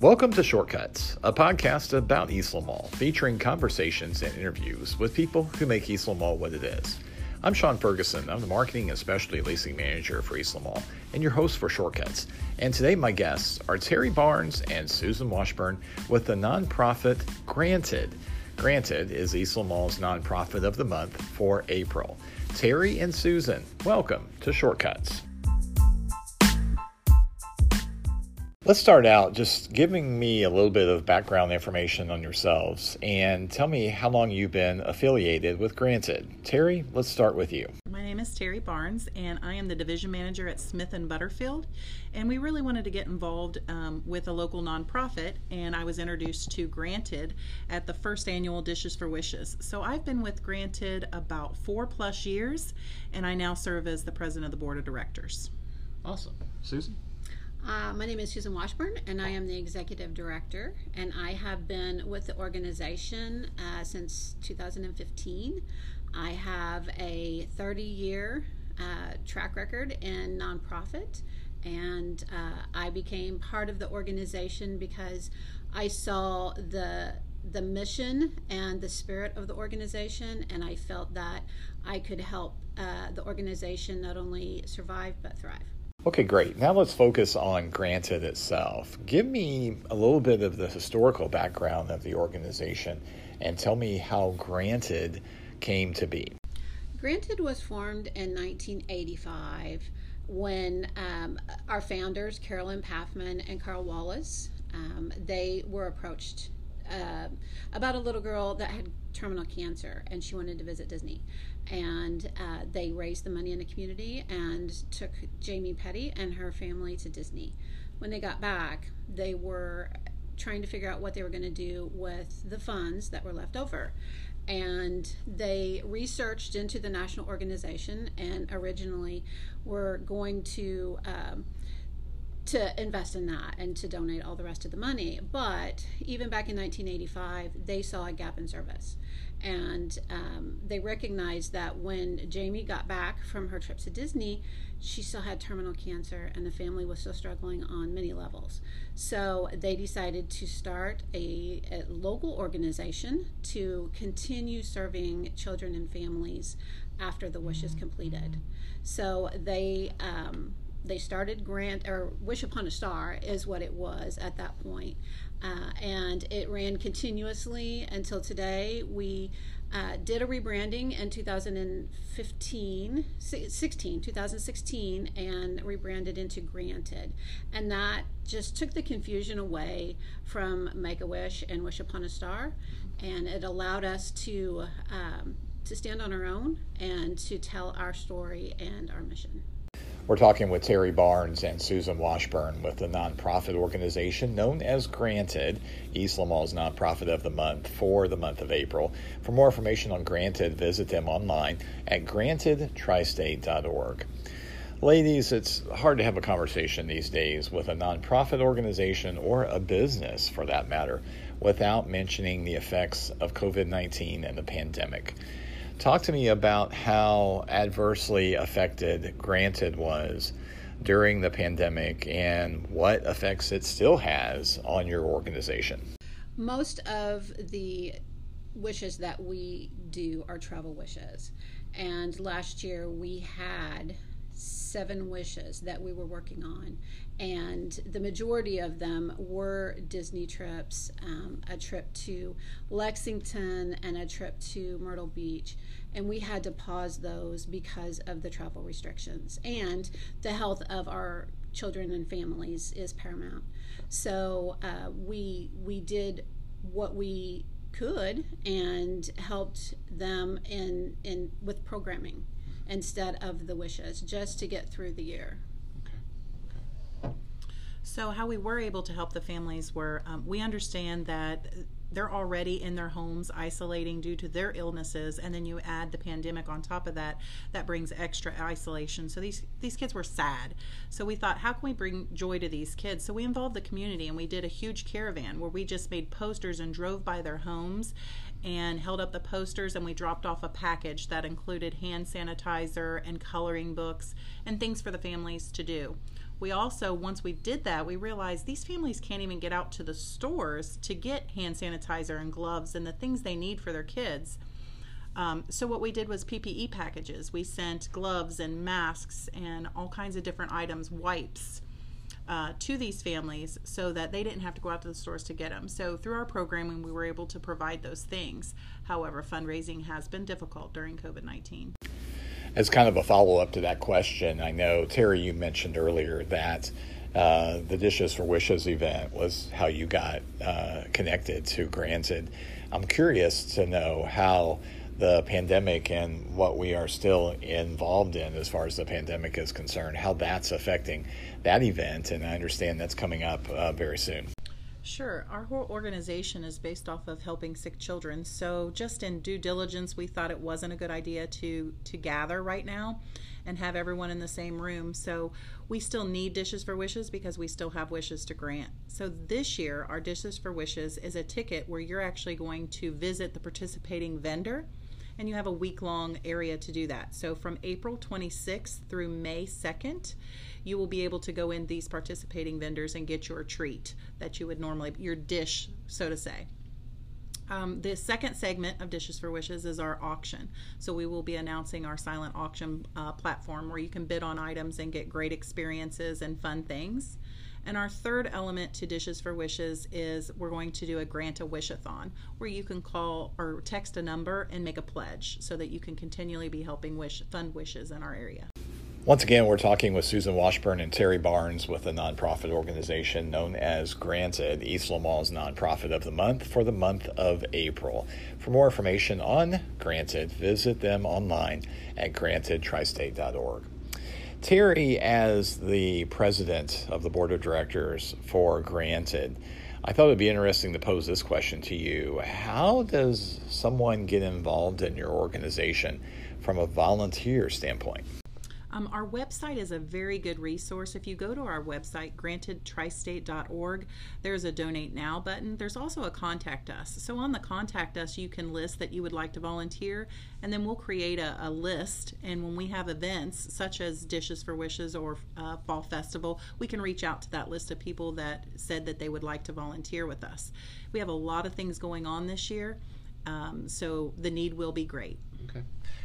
Welcome to Shortcuts, a podcast about Eastland Mall, featuring conversations and interviews with people who make Eastland Mall what it is. I'm Sean Ferguson. I'm the marketing and specialty leasing manager for Eastland Mall and your host for Shortcuts. And today, my guests are Terry Barnes and Susan Washburn with the nonprofit Granted. Granted is Eastland Mall's nonprofit of the month for April. Terry and Susan, welcome to Shortcuts. Let's start out just giving me a little bit of background information on yourselves and tell me how long you've been affiliated with Granted. Terry, let's start with you. My name is Terry Barnes, and I am the division manager at Smith and Butterfield. And we really wanted to get involved um, with a local nonprofit, and I was introduced to Granted at the first annual Dishes for Wishes. So I've been with Granted about four plus years, and I now serve as the president of the board of directors. Awesome. Susan? Uh, my name is Susan Washburn, and I am the executive director. And I have been with the organization uh, since 2015. I have a 30 year uh, track record in nonprofit, and uh, I became part of the organization because I saw the the mission and the spirit of the organization, and I felt that I could help uh, the organization not only survive but thrive. Okay, great. Now let's focus on Granted itself. Give me a little bit of the historical background of the organization and tell me how Granted came to be. Granted was formed in 1985 when um, our founders, Carolyn Paffman and Carl Wallace, um, they were approached uh, about a little girl that had terminal cancer and she wanted to visit Disney and uh, they raised the money in the community and took Jamie Petty and her family to Disney. When they got back, they were trying to figure out what they were going to do with the funds that were left over. And they researched into the national organization and originally were going to um, to invest in that and to donate all the rest of the money. But even back in 1985, they saw a gap in service and um, they recognized that when Jamie got back from her trip to Disney, she still had terminal cancer, and the family was still struggling on many levels. So they decided to start a, a local organization to continue serving children and families after the wish is completed. So they um, they started Grant or Wish Upon a Star is what it was at that point. Uh, and it ran continuously until today. We uh, did a rebranding in 2015, 16, 2016, and rebranded into Granted. And that just took the confusion away from Make a Wish and Wish Upon a Star, and it allowed us to um, to stand on our own and to tell our story and our mission. We're talking with Terry Barnes and Susan Washburn with the nonprofit organization known as Granted, Eastland Mall's nonprofit of the month for the month of April. For more information on Granted, visit them online at grantedtristate.org. Ladies, it's hard to have a conversation these days with a nonprofit organization or a business for that matter without mentioning the effects of COVID 19 and the pandemic. Talk to me about how adversely affected Granted was during the pandemic and what effects it still has on your organization. Most of the wishes that we do are travel wishes. And last year we had seven wishes that we were working on, and the majority of them were Disney trips um, a trip to Lexington and a trip to Myrtle Beach. And we had to pause those because of the travel restrictions. And the health of our children and families is paramount. So uh, we, we did what we could and helped them in, in with programming instead of the wishes just to get through the year. So, how we were able to help the families were um, we understand that they're already in their homes isolating due to their illnesses and then you add the pandemic on top of that that brings extra isolation. So these these kids were sad. So we thought how can we bring joy to these kids? So we involved the community and we did a huge caravan where we just made posters and drove by their homes and held up the posters and we dropped off a package that included hand sanitizer and coloring books and things for the families to do. We also, once we did that, we realized these families can't even get out to the stores to get hand sanitizer and gloves and the things they need for their kids. Um, so what we did was PPE packages. We sent gloves and masks and all kinds of different items, wipes, uh, to these families so that they didn't have to go out to the stores to get them. So through our programming, we were able to provide those things. However, fundraising has been difficult during COVID 19. As kind of a follow up to that question, I know, Terry, you mentioned earlier that uh, the Dishes for Wishes event was how you got uh, connected to Granted. I'm curious to know how the pandemic and what we are still involved in as far as the pandemic is concerned, how that's affecting that event. And I understand that's coming up uh, very soon. Sure. Our whole organization is based off of helping sick children. So, just in due diligence, we thought it wasn't a good idea to to gather right now and have everyone in the same room. So, we still need Dishes for Wishes because we still have wishes to grant. So, this year, our Dishes for Wishes is a ticket where you're actually going to visit the participating vendor and you have a week long area to do that. So from April 26th through May 2nd, you will be able to go in these participating vendors and get your treat that you would normally, your dish, so to say. Um, the second segment of Dishes for Wishes is our auction. So we will be announcing our silent auction uh, platform where you can bid on items and get great experiences and fun things. And our third element to Dishes for Wishes is we're going to do a grant a wishathon where you can call or text a number and make a pledge so that you can continually be helping wish fund wishes in our area. Once again, we're talking with Susan Washburn and Terry Barnes with a nonprofit organization known as Granted, Eastland Mall's nonprofit of the month for the month of April. For more information on Granted, visit them online at grantedtristate.org. Terry, as the president of the board of directors for Granted, I thought it would be interesting to pose this question to you. How does someone get involved in your organization from a volunteer standpoint? Um, our website is a very good resource. If you go to our website, grantedtristate.org, there's a donate now button. There's also a contact us. So on the contact us, you can list that you would like to volunteer, and then we'll create a, a list. And when we have events such as Dishes for Wishes or uh, Fall Festival, we can reach out to that list of people that said that they would like to volunteer with us. We have a lot of things going on this year, um, so the need will be great. Okay.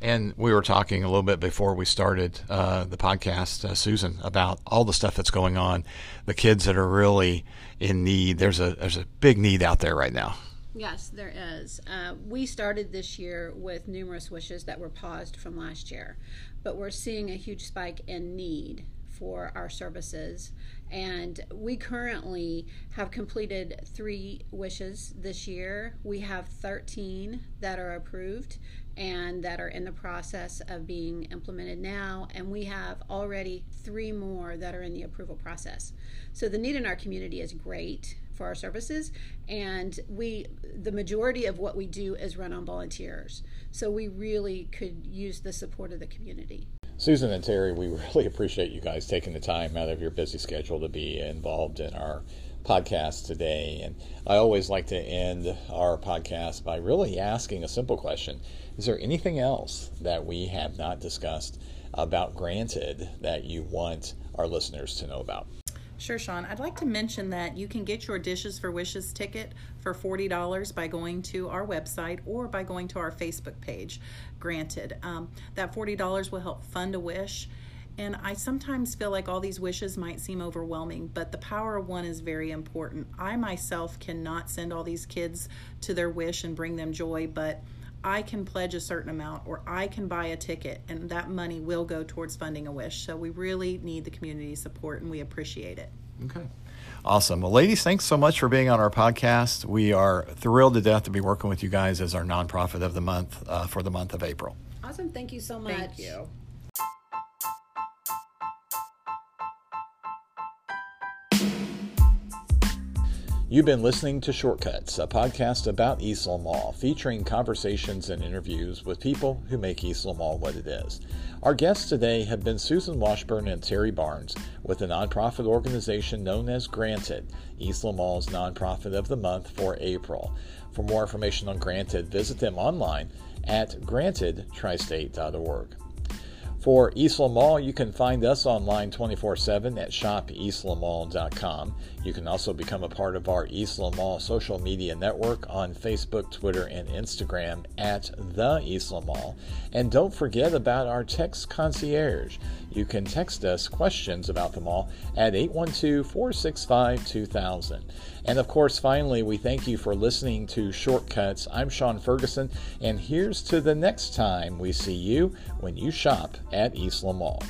And we were talking a little bit before we started uh, the podcast, uh, Susan, about all the stuff that's going on. The kids that are really in need. There's a there's a big need out there right now. Yes, there is. Uh, we started this year with numerous wishes that were paused from last year, but we're seeing a huge spike in need for our services. And we currently have completed three wishes this year. We have 13 that are approved and that are in the process of being implemented now. And we have already three more that are in the approval process. So the need in our community is great for our services and we the majority of what we do is run on volunteers so we really could use the support of the community susan and terry we really appreciate you guys taking the time out of your busy schedule to be involved in our podcast today and i always like to end our podcast by really asking a simple question is there anything else that we have not discussed about Granted that you want our listeners to know about? Sure, Sean. I'd like to mention that you can get your Dishes for Wishes ticket for $40 by going to our website or by going to our Facebook page, Granted. Um, that $40 will help fund a wish. And I sometimes feel like all these wishes might seem overwhelming, but the power of one is very important. I myself cannot send all these kids to their wish and bring them joy, but I can pledge a certain amount or I can buy a ticket and that money will go towards funding a wish. So we really need the community support and we appreciate it. Okay. Awesome. Well, ladies, thanks so much for being on our podcast. We are thrilled to death to be working with you guys as our nonprofit of the month uh, for the month of April. Awesome. Thank you so much. Thank you. You've been listening to Shortcuts, a podcast about Eastland Mall, featuring conversations and interviews with people who make Eastland Mall what it is. Our guests today have been Susan Washburn and Terry Barnes with the nonprofit organization known as Granted, Eastland Mall's nonprofit of the month for April. For more information on Granted, visit them online at grantedtristate.org. For Eastland Mall, you can find us online 24 7 at shopeastlandmall.com. You can also become a part of our Eastland Mall social media network on Facebook, Twitter, and Instagram at The Eastland Mall. And don't forget about our text concierge. You can text us questions about the mall at 812 465 2000. And of course, finally, we thank you for listening to Shortcuts. I'm Sean Ferguson, and here's to the next time we see you when you shop at Eastland Mall.